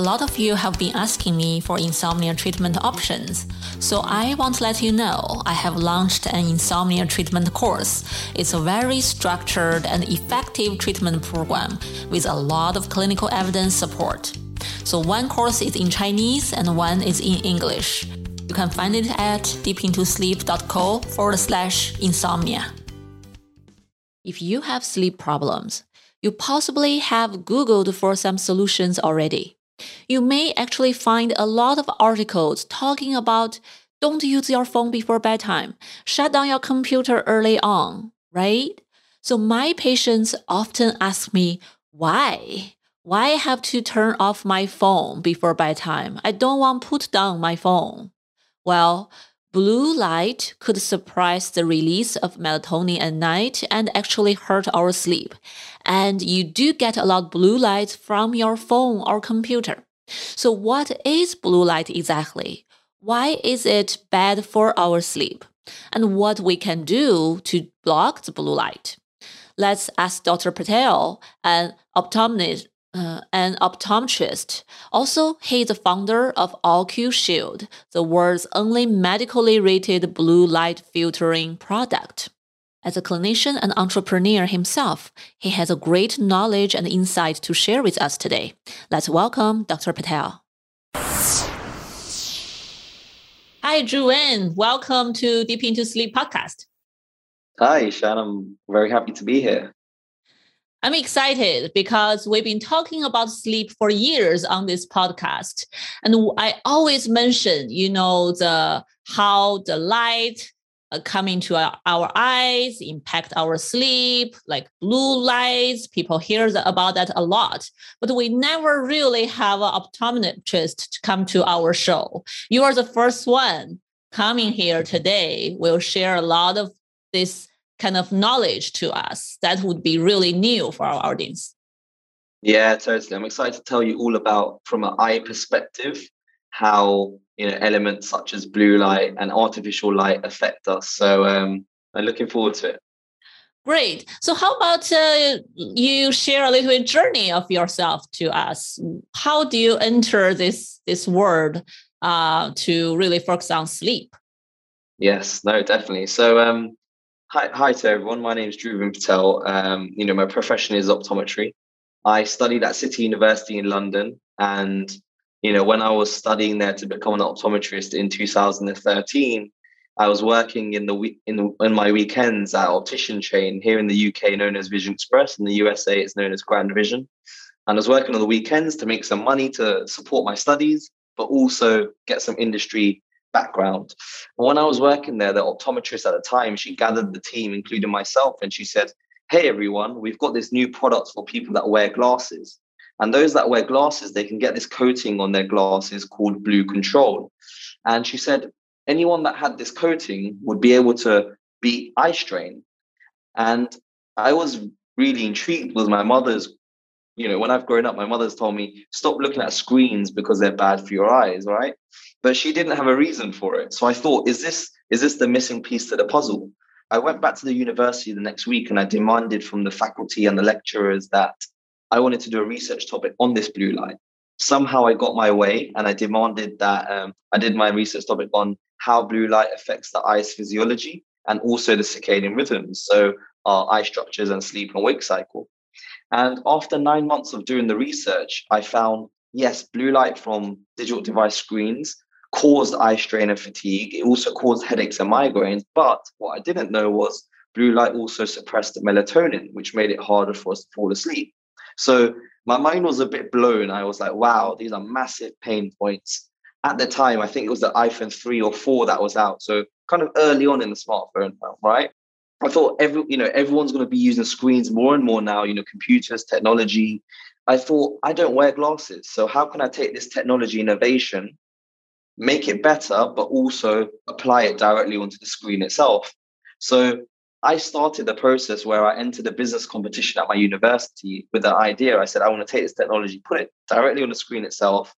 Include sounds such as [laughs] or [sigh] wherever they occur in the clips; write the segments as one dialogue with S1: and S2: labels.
S1: A lot of you have been asking me for insomnia treatment options, so I want to let you know I have launched an insomnia treatment course. It's a very structured and effective treatment program with a lot of clinical evidence support. So one course is in Chinese and one is in English. You can find it at deepintosleep.co forward slash insomnia. If you have sleep problems, you possibly have Googled for some solutions already. You may actually find a lot of articles talking about don't use your phone before bedtime, shut down your computer early on, right? So my patients often ask me, why? Why have to turn off my phone before bedtime? I don't want to put down my phone. Well, Blue light could suppress the release of melatonin at night and actually hurt our sleep. And you do get a lot of blue light from your phone or computer. So, what is blue light exactly? Why is it bad for our sleep? And what we can do to block the blue light? Let's ask Dr. Patel, an optometrist, uh, an optometrist. Also, he's the founder of OcuShield, Shield, the world's only medically rated blue light filtering product. As a clinician and entrepreneur himself, he has a great knowledge and insight to share with us today. Let's welcome Dr. Patel. Hi, Juan. Welcome to Deep Into Sleep podcast.
S2: Hi, Shan. I'm very happy to be here.
S1: I'm excited because we've been talking about sleep for years on this podcast. And I always mention, you know, the how the light Uh, coming to our, eyes impact our sleep, like blue lights. People hear about that a lot, but we never really have an optometrist to come to our show. You are the first one coming here today. We'll share a lot of this kind of knowledge to us that would be really new for our audience.
S2: Yeah, totally. I'm excited to tell you all about from an eye perspective how you know elements such as blue light and artificial light affect us. So um, I'm looking forward to it.
S1: Great. So, how about uh, you share a little journey of yourself to us? How do you enter this this world uh, to really focus on sleep?
S2: Yes, no, definitely. So, um, Hi, hi to everyone. My name is Dhruvin Patel. Um, you know, my profession is optometry. I studied at City University in London, and you know, when I was studying there to become an optometrist in 2013, I was working in the week in, in my weekends at optician chain here in the UK known as Vision Express. In the USA, it's known as Grand Vision. And I was working on the weekends to make some money to support my studies, but also get some industry background. when I was working there, the optometrist at the time, she gathered the team, including myself, and she said, Hey, everyone, we've got this new product for people that wear glasses. And those that wear glasses, they can get this coating on their glasses called Blue Control. And she said, anyone that had this coating would be able to beat eye strain. And I was really intrigued with my mother's you know, when I've grown up, my mother's told me, stop looking at screens because they're bad for your eyes, right? But she didn't have a reason for it. So I thought, is this is this the missing piece to the puzzle? I went back to the university the next week and I demanded from the faculty and the lecturers that I wanted to do a research topic on this blue light. Somehow I got my way and I demanded that um, I did my research topic on how blue light affects the eye's physiology and also the circadian rhythms. So our eye structures and sleep and wake cycle. And after nine months of doing the research, I found yes, blue light from digital device screens caused eye strain and fatigue. It also caused headaches and migraines. But what I didn't know was blue light also suppressed melatonin, which made it harder for us to fall asleep. So my mind was a bit blown. I was like, wow, these are massive pain points. At the time, I think it was the iPhone 3 or 4 that was out. So kind of early on in the smartphone, right? I thought every you know everyone's going to be using screens more and more now. You know, computers, technology. I thought I don't wear glasses, so how can I take this technology innovation, make it better, but also apply it directly onto the screen itself? So I started the process where I entered a business competition at my university with the idea. I said I want to take this technology, put it directly on the screen itself,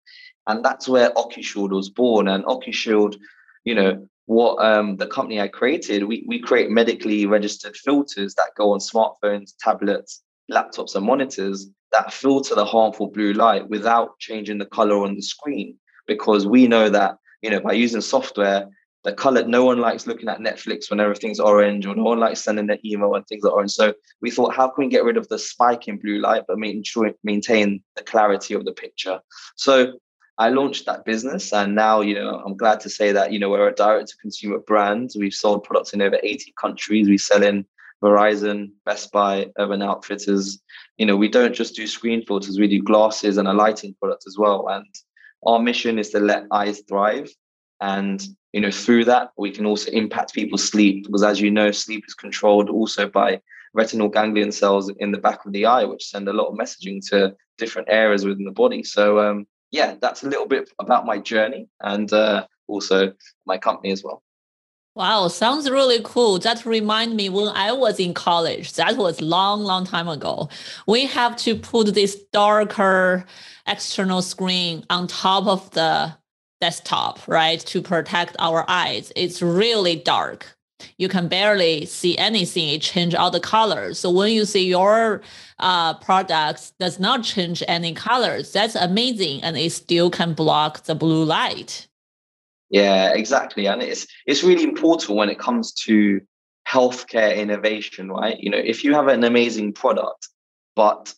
S2: and that's where OcuShield was born. And OcuShield, you know, what um, the company I created, we, we create medically registered filters that go on smartphones, tablets, laptops and monitors that filter the harmful blue light without changing the color on the screen because we know that you know by using software the color no one likes looking at netflix when everything's orange or no one likes sending their email when things are orange. So we thought how can we get rid of the spike in blue light but maintain, maintain the clarity of the picture? So i launched that business and now you know i'm glad to say that you know we're a direct to consumer brand. We've sold products in over 80 countries. We sell in verizon best buy urban outfitters. You know we don't just do screen filters we do glasses and a lighting product as well. And our mission is to let eyes thrive. And you know through that we can also impact people's sleep because as you know sleep is controlled also by retinal ganglion cells in the back of the eye which send a lot of messaging to different areas within the body so um, yeah that's a little bit about my journey and uh, also my company as well
S1: Wow, sounds really cool. That remind me when I was in college. That was long, long time ago. We have to put this darker external screen on top of the desktop, right, to protect our eyes. It's really dark. You can barely see anything. It change all the colors. So when you see your uh, products does not change any colors, that's amazing, and it still can block the blue light.
S2: Yeah, exactly, and it's it's really important when it comes to healthcare innovation, right? You know, if you have an amazing product, but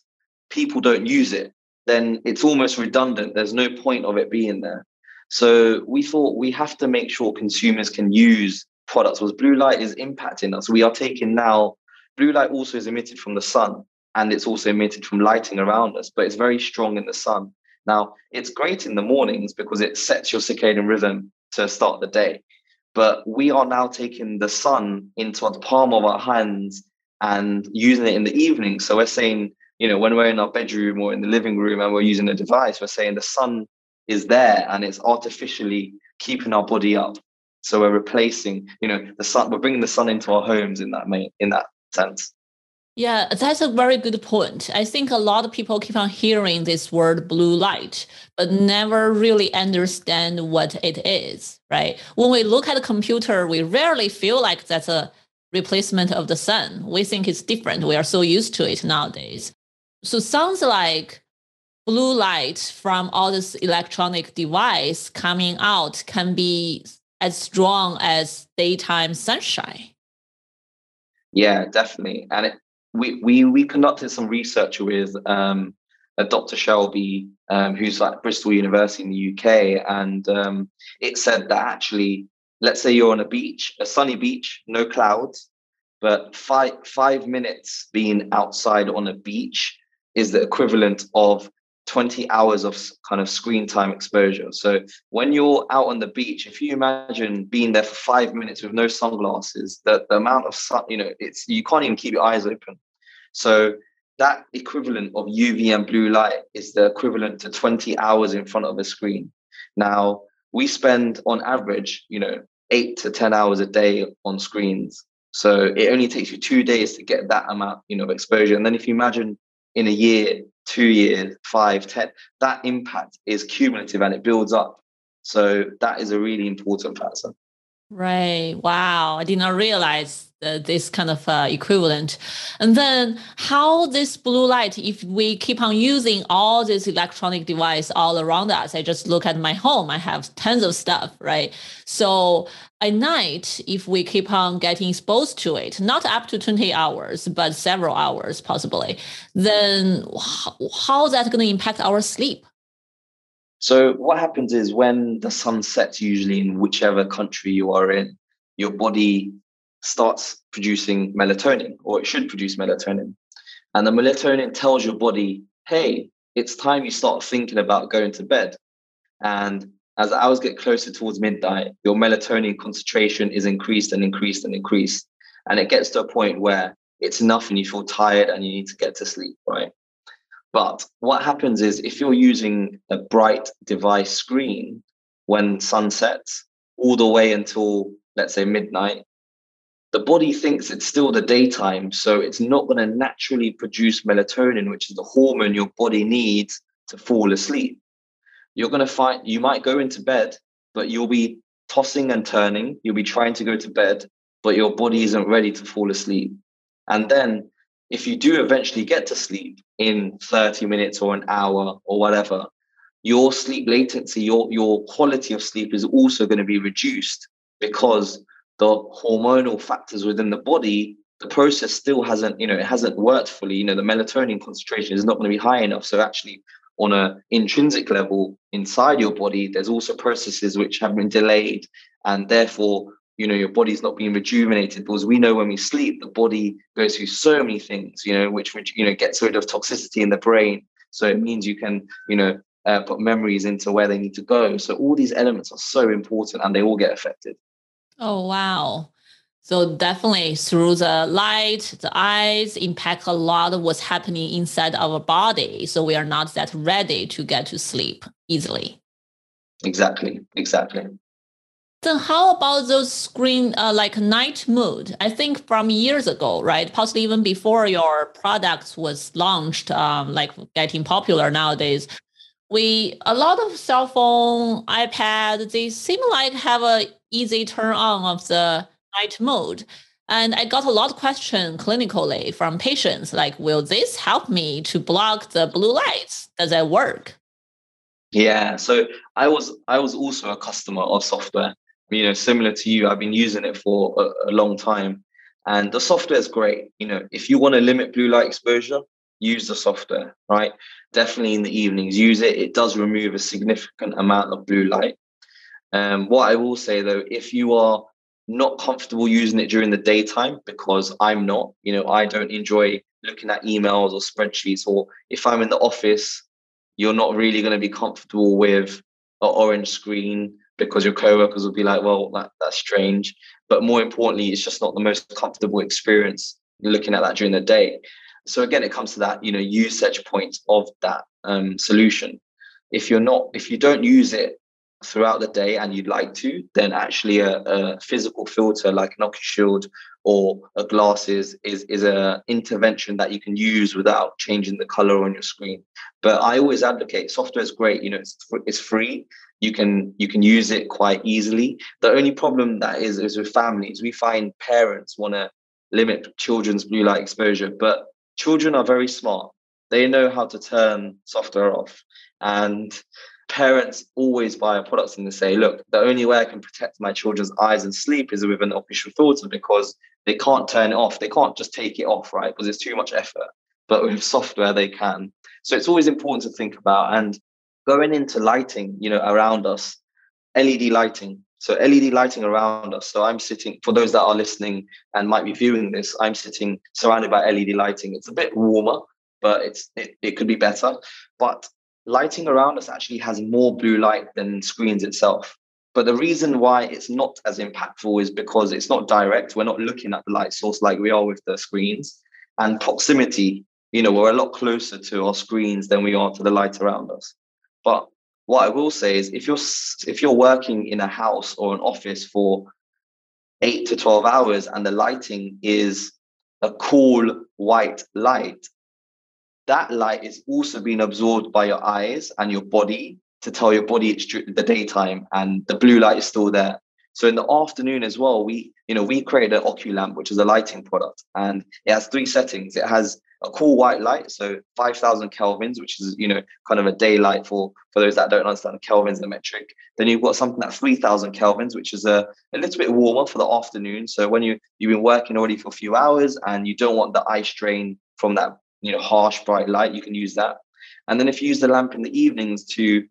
S2: people don't use it, then it's almost redundant. There's no point of it being there. So we thought we have to make sure consumers can use products because blue light is impacting us. We are taking now, blue light also is emitted from the sun and it's also emitted from lighting around us, but it's very strong in the sun. Now, it's great in the mornings because it sets your circadian rhythm to start the day. But we are now taking the sun into the palm of our hands and using it in the evening. So we're saying, you know, when we're in our bedroom or in the living room and we're using a device, we're saying the sun is there and it's artificially keeping our body up. So we're replacing, you know, the sun. We're bringing the sun into our homes in that main, in that sense.
S1: Yeah, that's a very good point. I think a lot of people keep on hearing this word blue light, but never really understand what it is, right? When we look at a computer, we rarely feel like that's a replacement of the sun. We think it's different. We are so used to it nowadays. So sounds like blue light from all this electronic device coming out can be as strong as daytime sunshine.
S2: Yeah, definitely. And it, we, we, we conducted some research with um, Dr. Shelby, um, who's at Bristol University in the UK. And um, it said that actually, let's say you're on a beach, a sunny beach, no clouds, but five, five minutes being outside on a beach is the equivalent of 20 hours of kind of screen time exposure. So when you're out on the beach, if you imagine being there for five minutes with no sunglasses, that the amount of sun, you know, it's you can't even keep your eyes open. So that equivalent of UV and blue light is the equivalent to 20 hours in front of a screen. Now we spend on average, you know, eight to 10 hours a day on screens. So it only takes you two days to get that amount, you know, of exposure. And then if you imagine in a year two years, five, ten, that impact is cumulative and it builds up. So that is a really important factor.
S1: Right. Wow. I did not realize this kind of uh, equivalent. And then how this blue light, if we keep on using all this electronic device all around us, I just look at my home, I have tons of stuff, right? So at night, if we keep on getting exposed to it, not up to 20 hours, but several hours possibly, then how, how is that going to impact our sleep?
S2: So what happens is when the sun sets, usually in whichever country you are in, your body starts producing melatonin, or it should produce melatonin. And the melatonin tells your body, hey, it's time you start thinking about going to bed. And as hours get closer towards midnight, your melatonin concentration is increased and increased and increased. And it gets to a point where it's enough and you feel tired and you need to get to sleep, right? But what happens is if you're using a bright device screen when sun sets all the way until, let's say, midnight, the body thinks it's still the daytime, so it's not going to naturally produce melatonin, which is the hormone your body needs to fall asleep. You're going to find you might go into bed, but you'll be tossing and turning. You'll be trying to go to bed, but your body isn't ready to fall asleep. And then if you do eventually get to sleep in 30 minutes or an hour or whatever, your sleep latency, your, your quality of sleep is also going to be reduced because the hormonal factors within the body, the process still hasn't, you know, it hasn't worked fully. You know, the melatonin concentration is not going to be high enough. So actually, on an intrinsic level inside your body, there's also processes which have been delayed, and therefore you know your body's not being rejuvenated because we know when we sleep the body goes through so many things you know which which you know gets rid of toxicity in the brain. So it means you can you know uh, put memories into where they need to go. So all these elements are so important and they all get affected.
S1: Oh wow. So definitely through the light the eyes impact a lot of what's happening inside our body. So we are not that ready to get to sleep easily.
S2: Exactly exactly
S1: then how about those screen uh, like night mode? I think from years ago, right? Possibly even before your product was launched, um, like getting popular nowadays. We a lot of cell phone, iPad, they seem like have a easy turn on of the night mode. And I got a lot of question clinically from patients like, will this help me to block the blue lights? Does that work?
S2: Yeah, so I was I was also a customer of software you know, similar to you, I've been using it for a, a long time. And the software is great. You know, if you want to limit blue light exposure, use the software, right? Definitely in the evenings, use it. It does remove a significant amount of blue light. Um, what I will say though, if you are not comfortable using it during the daytime, because I'm not, you know, I don't enjoy looking at emails or spreadsheets, or if I'm in the office, you're not really going to be comfortable with an orange screen because your coworkers will be like, well, that, that's strange. But more importantly, it's just not the most comfortable experience looking at that during the day. So again, it comes to that, you know, usage point of that um, solution. If you're not, if you don't use it throughout the day and you'd like to, then actually a, a physical filter like an OcuShield or a glasses is is a intervention that you can use without changing the color on your screen. But I always advocate software is great. You know, it's it's free you can you can use it quite easily. The only problem that is is with families. We find parents want to limit children's blue light exposure, but children are very smart. They know how to turn software off, and parents always buy a product and they say, "Look, the only way I can protect my children's eyes and sleep is with an official filter because they can't turn it off. They can't just take it off, right? Because it's too much effort. But with software, they can. So it's always important to think about. And going into lighting, you know, around us, LED lighting. So LED lighting around us. So I'm sitting, for those that are listening and might be viewing this, I'm sitting surrounded by LED lighting. It's a bit warmer, but it's it, it could be better. But lighting around us actually has more blue light than screens itself. But the reason why it's not as impactful is because it's not direct. We're not looking at the light source like we are with the screens. And proximity, you know, we're a lot closer to our screens than we are to the light around us. But what I will say is, if you're if you're working in a house or an office for eight to twelve hours and the lighting is a cool white light, that light is also being absorbed by your eyes and your body to tell your body it's the daytime and the blue light is still there. So in the afternoon as well, we you know we created an OcuLamp, which is a lighting product, and it has three settings. It has a cool white light, so 5,000 kelvins, which is, you know, kind of a daylight for, for those that don't understand kelvins, the metric. Then you've got something at 3,000 kelvins, which is a, a little bit warmer for the afternoon. So when you, you've been working already for a few hours and you don't want the eye strain from that, you know, harsh bright light, you can use that. And then if you use the lamp in the evenings to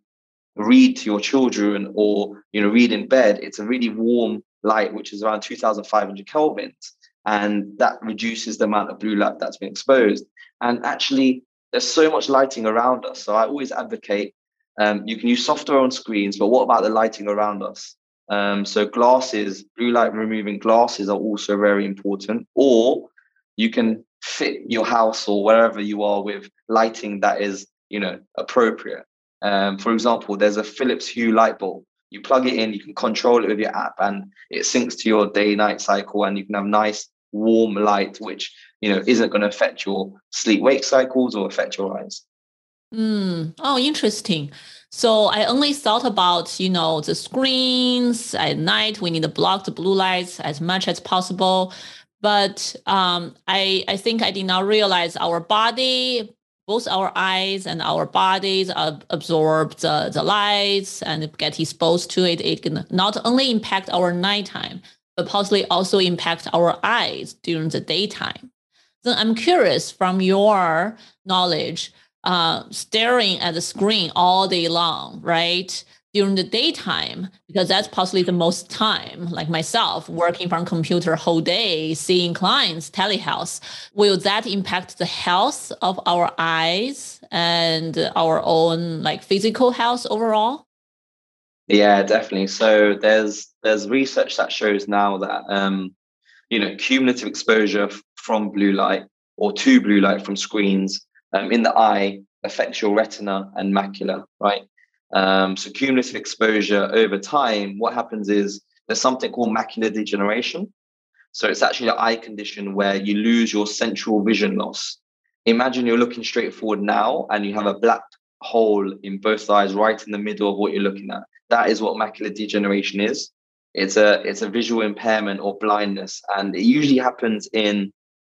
S2: read to your children or, you know, read in bed, it's a really warm light, which is around 2,500 kelvins and that reduces the amount of blue light that's been exposed. And actually, there's so much lighting around us. So I always advocate um, you can use software on screens, but what about the lighting around us? Um, so glasses, blue light removing glasses are also very important. Or you can fit your house or wherever you are with lighting that is, you know, appropriate. Um, for example, there's a Philips Hue light bulb you plug it in, you can control it with your app, and it syncs to your day night cycle, and you can have nice warm light, which you know isn't going to affect your sleep wake cycles or affect your eyes.
S1: Mm. Oh, interesting. So I only thought about, you know, the screens at night. We need to block the blue lights as much as possible. but um, I, I think I did not realize our body, both our eyes and our bodies absorb the, the lights and get exposed to it. It can not only impact our nighttime, but possibly also impact our eyes during the daytime. Then I'm curious from your knowledge, uh, staring at the screen all day long, right? During the daytime because that's possibly the most time like myself working from computer whole day seeing clients telehealth. Will that impact the health of our eyes and our own like physical health overall?
S2: Yeah definitely. So there's there's research that shows now that um you know cumulative exposure from blue light or to blue light from screens um, in the eye affects your retina and macula right um, so cumulative exposure over time, what happens is there's something called macular degeneration. So it's actually an eye condition where you lose your central vision loss. Imagine you're looking straight forward now and you have a black hole in both eyes right in the middle of what you're looking at. That is what macular degeneration is. It's a it's a visual impairment or blindness, and it usually happens in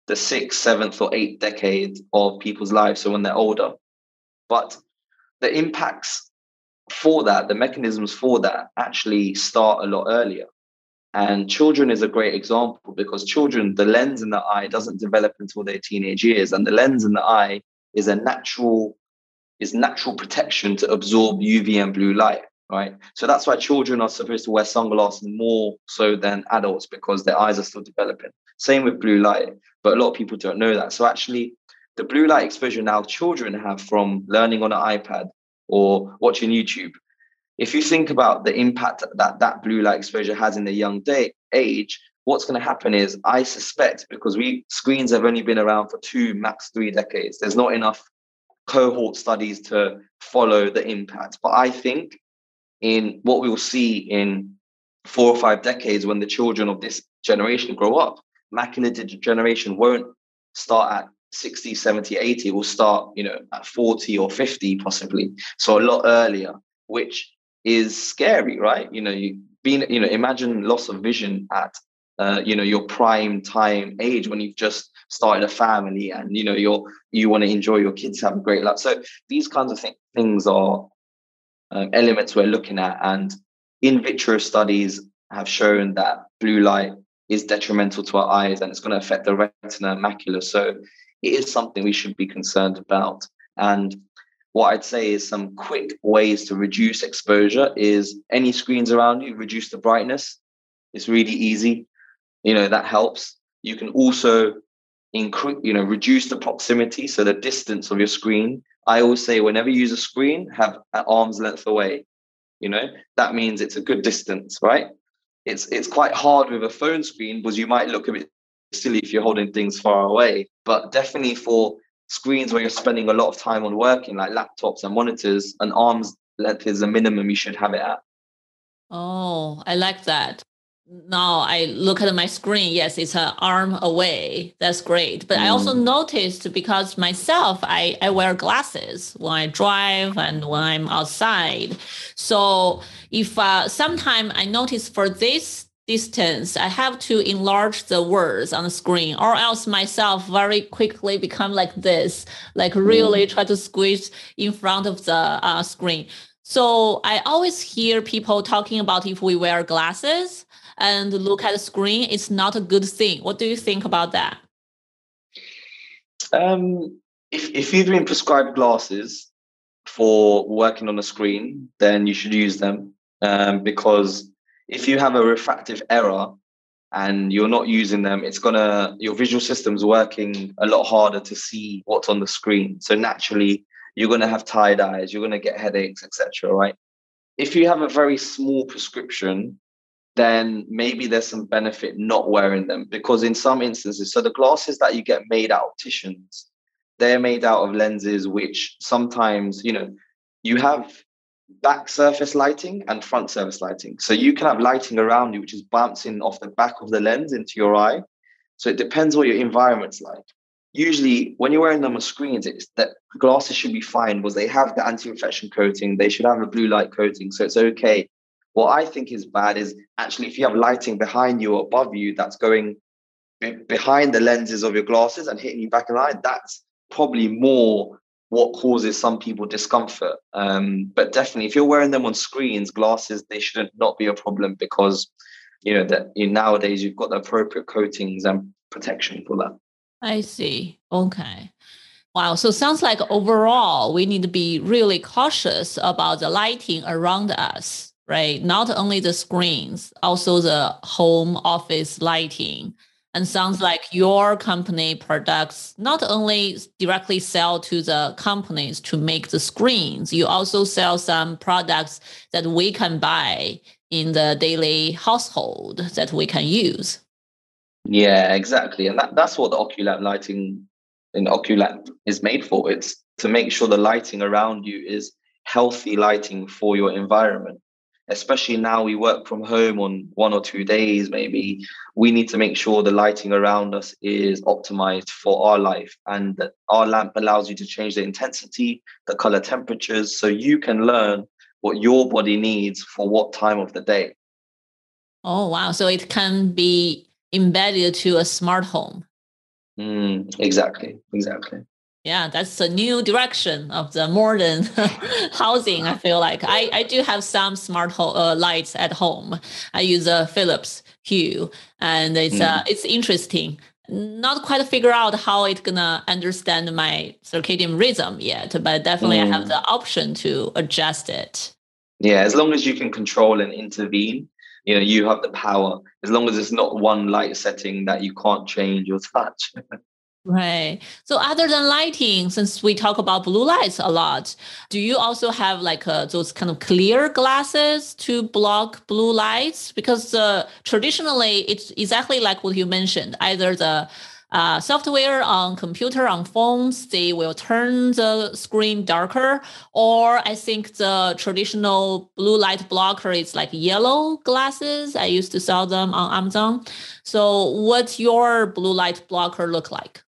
S2: the sixth, seventh, or eighth decade of people's lives. So when they're older, but the impacts for that, the mechanisms for that actually start a lot earlier. And children is a great example because children, the lens in the eye doesn't develop until their teenage years. And the lens in the eye is a natural, is natural protection to absorb UV and blue light. Right. So that's why children are supposed to wear sunglasses more so than adults because their eyes are still developing. Same with blue light. But a lot of people don't know that. So actually the blue light exposure now children have from learning on an iPad or watching YouTube. If you think about the impact that that blue light exposure has in the young day age, what's going to happen is I suspect because we screens have only been around for two, max three decades. There's not enough cohort studies to follow the impact. But I think in what we will see in four or five decades when the children of this generation grow up, macular degeneration won't start at 60 70 80 will start you know at 40 or 50 possibly. So a lot earlier which is scary right? You know you being you know imagine loss of vision at uh, you know your prime time age when you've just started a family and you know you're you want to enjoy your kids have a great life. So these kinds of th- things are um, elements we're looking at. And in vitro studies have shown that blue light is detrimental to our eyes and it's going to affect the retina and macula. So it is something we should be concerned about. And what I'd say is some quick ways to reduce exposure is any screens around you, reduce the brightness. It's really easy. You know, that helps. You can also increase, you know, reduce the proximity, so the distance of your screen. I always say whenever you use a screen, have at arm's length away. You know, that means it's a good distance, right? It's it's quite hard with a phone screen because you might look a bit silly if you're holding things far away. But definitely for screens where you're spending a lot of time on working, like laptops and monitors, an arm's length is the minimum you should have it at.
S1: Oh, I like that. Now I look at my screen. Yes, it's an arm away. That's great. But mm. I also mm. noticed because myself, I, I wear glasses when I drive and when I'm outside. So if uh, sometime I notice for this distance, I have to enlarge the words on the screen, or else myself very quickly become like this, like really mm. try to squeeze in front of the uh, screen. So I always hear people talking about if we wear glasses and look at the screen, it's not a good thing. What do you think about that?
S2: Um, if if you've been prescribed glasses for working on a screen, then you should use them um, because if you have a refractive error and you're not using them, it's gonna your visual system's working a lot harder to see what's on the screen. So naturally, you're gonna have tired eyes, you're gonna get headaches, etc. Right? If you have a very small prescription, then maybe there's some benefit not wearing them because in some instances, so the glasses that you get made at opticians, they're made out of lenses which sometimes, you know, you have back surface lighting and front surface lighting. So you can have lighting around you, which is bouncing off the back of the lens into your eye. So it depends what your environment's like. Usually, when you're wearing them on screens, it's that glasses should be fine because they have the anti-reflection coating. They should have a blue light coating, so it's okay. What I think is bad is actually if you have lighting behind you or above you that's going behind the lenses of your glasses and hitting you back in the eye, that's probably more what causes some people discomfort. Um, but definitely, if you're wearing them on screens, glasses, they shouldn't not be a problem because you know that you, nowadays you've got the appropriate coatings and protection for that.
S1: I see. Okay. Wow. So sounds like overall we need to be really cautious about the lighting around us, right? Not only the screens, also the home office lighting. And sounds like your company products not only directly sell to the companies to make the screens, you also sell some products that we can buy in the daily household that we can use.
S2: Yeah, exactly. And that, that's what the OcuLamp lighting in OcuLamp is made for. It's to make sure the lighting around you is healthy lighting for your environment especially now we work from home on one or two days maybe we need to make sure the lighting around us is optimized for our life and that our lamp allows you to change the intensity the color temperatures so you can learn what your body needs for what time of the day.
S1: Oh wow. So it can be embedded to a smart home.
S2: Mm, exactly exactly
S1: yeah that's a new direction of the modern [laughs] housing i feel like. I, I do have some smart ho- uh, lights at home. I use a philips hue and it's mm. uh, it's interesting. Not quite figure out how it's gonna understand my circadian rhythm yet but definitely mm. i have the option to adjust it.
S2: Yeah as long as you can control and intervene you know you have the power. As long as it's not one light setting that you can't change or touch [laughs]
S1: Right. So other than lighting, since we talk about blue lights a lot, do you also have like uh, those kind of clear glasses to block blue lights? Because uh, traditionally, it's exactly like what you mentioned. Either the uh, software on computer on phones they will turn the screen darker or i think the traditional blue light blocker is like yellow glasses i used to sell them on amazon so what's your blue light blocker look like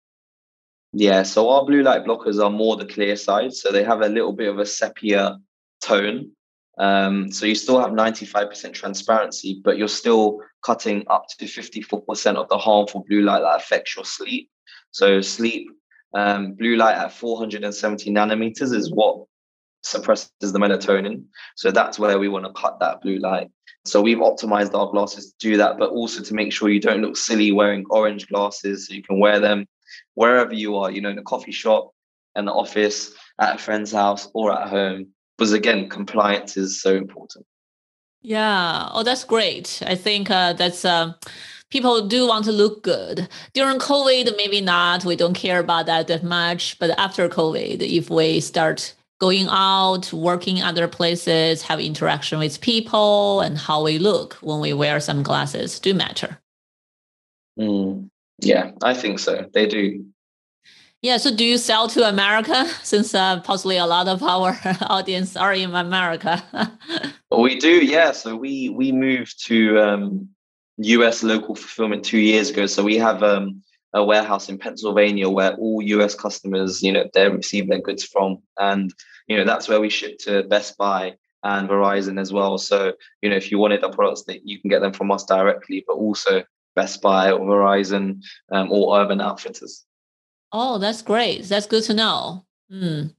S2: yeah, so our blue light blockers are more the clear side, so they have a little bit of a sepia tone. Um, so you still have 95% transparency, but you're still cutting up to 54% of the harmful blue light that affects your sleep. So sleep, um, blue light at 470 nanometers is what suppresses the melatonin. So that's where we want to cut that blue light. So we've optimized our glasses to do that, but also to make sure you don't look silly wearing orange glasses. So you can wear them wherever you are, you know, in a coffee shop, in the office, at a friend's house, or at home. Because again, compliance is so important.
S1: Yeah. Oh, that's great. I think uh, that's. Uh, people do want to look good during covid maybe not we don't care about that that much but after covid if we start going out working other places have interaction with people and how we look when we wear some glasses do matter
S2: mm. Yeah, I think so. They do.
S1: Yeah. So, do you sell to America? [laughs] Since uh, possibly a lot of our [laughs] audience are in America. [laughs]
S2: we do. Yeah. So we we moved to um, U.S. local fulfillment two years ago. So we have um, a warehouse in Pennsylvania where all U.S. customers, you know, they receive their goods from, and you know that's where we ship to Best Buy and Verizon as well. So you know, if you wanted the products, that you can get them from us directly, but also Best Buy or Verizon um, or Urban Outfitters.
S1: Oh, that's great. That's good to know. Mm.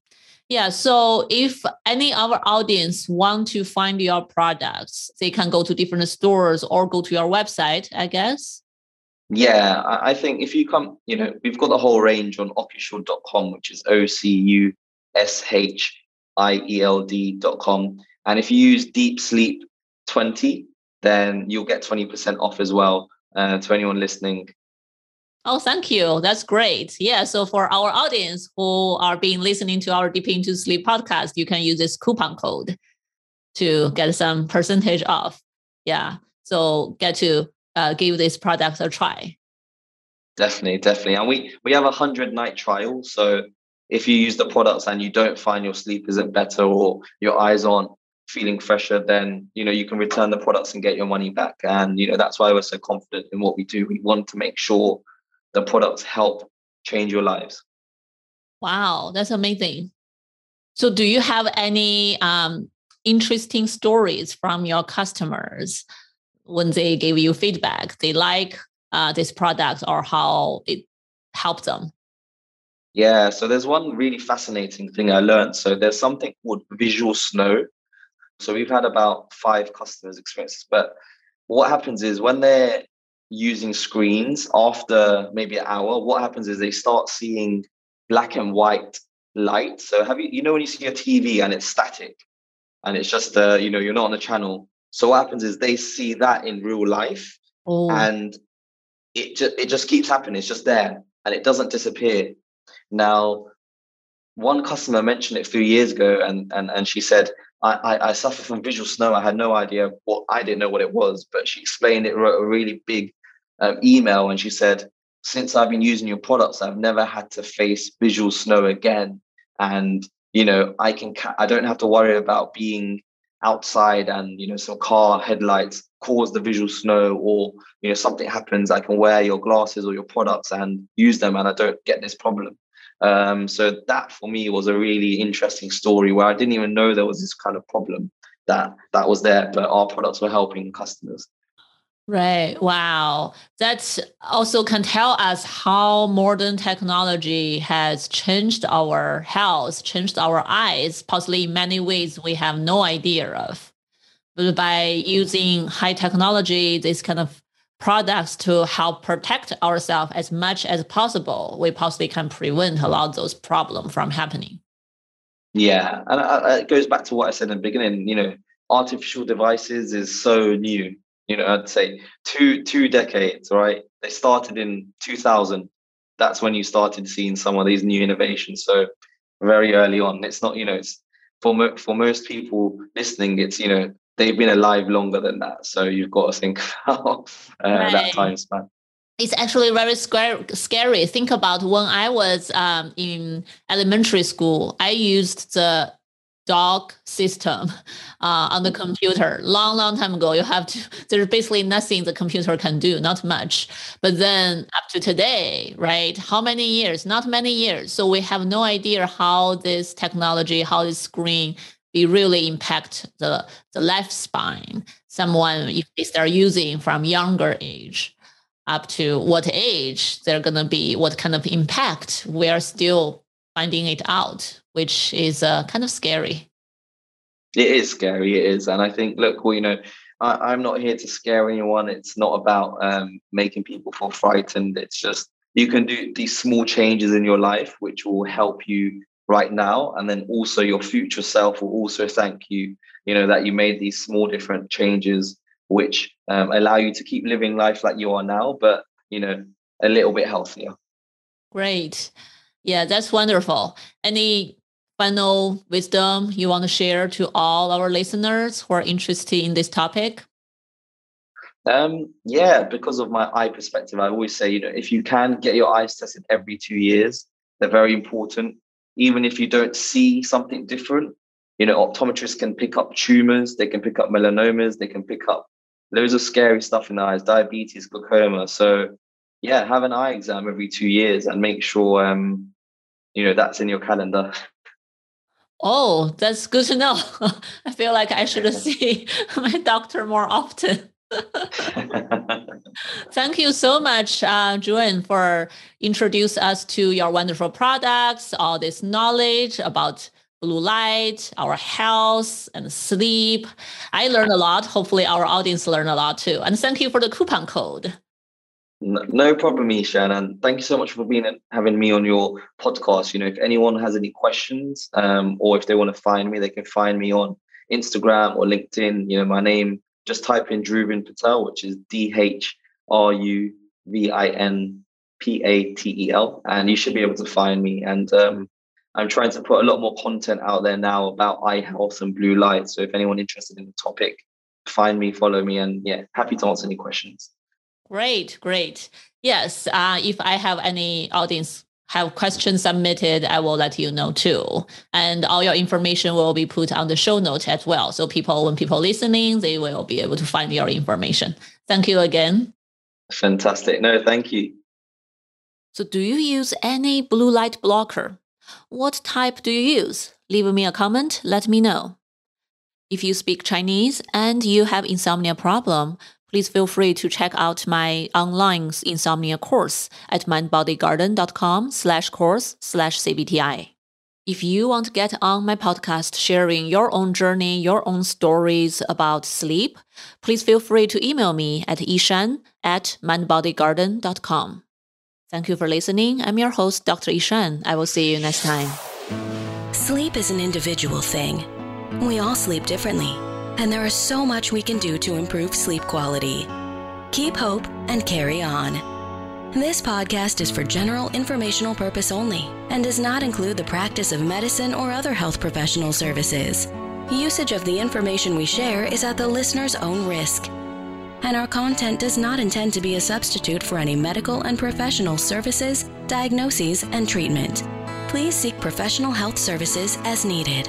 S1: Yeah. So if any of our audience want to find your products, they can go to different stores or go to your website, I guess.
S2: Yeah, I think if you come, you know, we've got the whole range on ocushield.com, which is O C U S H I E L D.com. And if you use Deep Sleep 20, then you'll get 20% off as well uh, to anyone listening.
S1: Oh, thank you. That's great. Yeah. So for our audience who are being listening to our Deep Into Sleep podcast, you can use this coupon code to get some percentage off. Yeah. So get to uh, give this product a try.
S2: Definitely, definitely. And we we have a hundred night trial. So if you use the products and you don't find your sleep isn't better or your eyes aren't feeling fresher, then you know you can return the products and get your money back. And you know that's why we're so confident in what we do. We want to make sure the products help change your lives.
S1: Wow, that's amazing. So, do you have any um, interesting stories from your customers when they give you feedback? They like uh, this product or how it helped them?
S2: Yeah, so there's one really fascinating thing I learned. So there's something called visual snow. So we've had about five customers experiences. but what happens is when they're using screens after maybe an hour, what happens is they start seeing black and white light. So have you you know when you see a TV and it's static and it's just uh, you know, you're not on the channel. So what happens is they see that in real life oh. and it just it just keeps happening. It's just there and it doesn't disappear. Now, one customer mentioned it a few years ago and and, and she said, I, I, I suffer from visual snow. I had no idea what I didn't know what it was, but she explained it, wrote a really big um, email, and she said, since I've been using your products, I've never had to face visual snow again. And you know, I can I don't have to worry about being outside and you know some car headlights cause the visual snow or you know something happens i can wear your glasses or your products and use them and i don't get this problem um, so that for me was a really interesting story where i didn't even know there was this kind of problem that that was there but our products were helping customers
S1: Right. Wow. That also can tell us how modern technology has changed our health, changed our eyes, possibly in many ways we have no idea of. But by using high technology, this kind of products to help protect ourselves as much as possible, we possibly can prevent a lot of those problems from happening.
S2: Yeah. And uh, uh, it goes back to what I said in the beginning, you know, artificial devices is so new you know i'd say two two decades right they started in 2000 that's when you started seeing some of these new innovations so very early on it's not you know it's for mo- for most people listening it's you know they've been alive longer than that so you've got to think [laughs] about uh, right. that time span
S1: it's actually very scary. Think about when I was um, in elementary school, I used the dock system [laughs] uh, on the mm-hmm. computer long long time ago you have to [laughs] there's basically nothing the computer can do not much but then up to today right how many years not many years so we have no idea how this technology how this screen be really impact the the lifespan someone if they start using from younger age up to what age they're going to be what kind of impact we're still finding it out which is uh, kind of scary.
S2: It is scary. It is, and I think, look, well, you know, I, am not here to scare anyone. It's not about um, making people feel frightened. It's just you can do these small changes in your life, which will help you right now, and then also your future self will also thank you. You know that you made these small different changes, which um, allow you to keep living life like you are now, but you know, a little bit healthier.
S1: Great. Yeah, that's wonderful. Any final wisdom you want to share to all our listeners who are interested in this topic?
S2: Um, yeah, because of my eye perspective, I always say, you know, if you can get your eyes tested every two years, they're very important. Even if you don't see something different, you know, optometrists can pick up tumors, they can pick up melanomas, they can pick up loads of scary stuff in the eyes, diabetes, glaucoma. So, yeah, have an eye exam every two years and make sure, um, you know, that's in your calendar.
S1: Oh, that's good to know. [laughs] I feel like I should [laughs] see [laughs] my doctor more often. [laughs] Thank you so much, uh, Juan, for introduce us to your wonderful products, all this knowledge about blue light, our health and sleep. I learned a lot. Hopefully, our audience learned a lot too. And thank you for the coupon code.
S2: No problem, Ishan, and thank you so much for being having me on your podcast. You know, if anyone has any questions, um, or if they want to find me, they can find me on Instagram or LinkedIn. You know, my name. Just type in Dhruvin Patel, which is D H R U V I N P A T E L, and you should be able to find me. And um, I'm trying to put a lot more content out there now about eye health and blue light. So if anyone interested in the topic, find me, follow me, and yeah, happy to answer any questions.
S1: Great, great. Yes, uh, if I have any audience have questions submitted, I will let you know too. And all your information will be put on the show notes as well. So people, when people listening, they will be able to find your information. Thank you again.
S2: Fantastic. No, thank you.
S1: So do you use any blue light blocker? What type do you use? Leave me a comment, let me know. If you speak Chinese and you have insomnia problem, please feel free to check out my online insomnia course at mindbodygarden.com slash course slash CBTI. If you want to get on my podcast sharing your own journey, your own stories about sleep, please feel free to email me at ishan at mindbodygarden.com. Thank you for listening. I'm your host, Dr. Ishan. I will see you next time.
S3: Sleep is an individual thing. We all sleep differently, and there is so much we can do to improve sleep quality. Keep hope and carry on. This podcast is for general informational purpose only and does not include the practice of medicine or other health professional services. Usage of the information we share is at the listener's own risk. And our content does not intend to be a substitute for any medical and professional services, diagnoses, and treatment. Please seek professional health services as needed.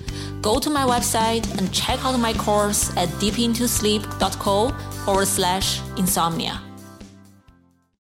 S1: go to my website and check out my course at deepintosleep.co forward slash insomnia.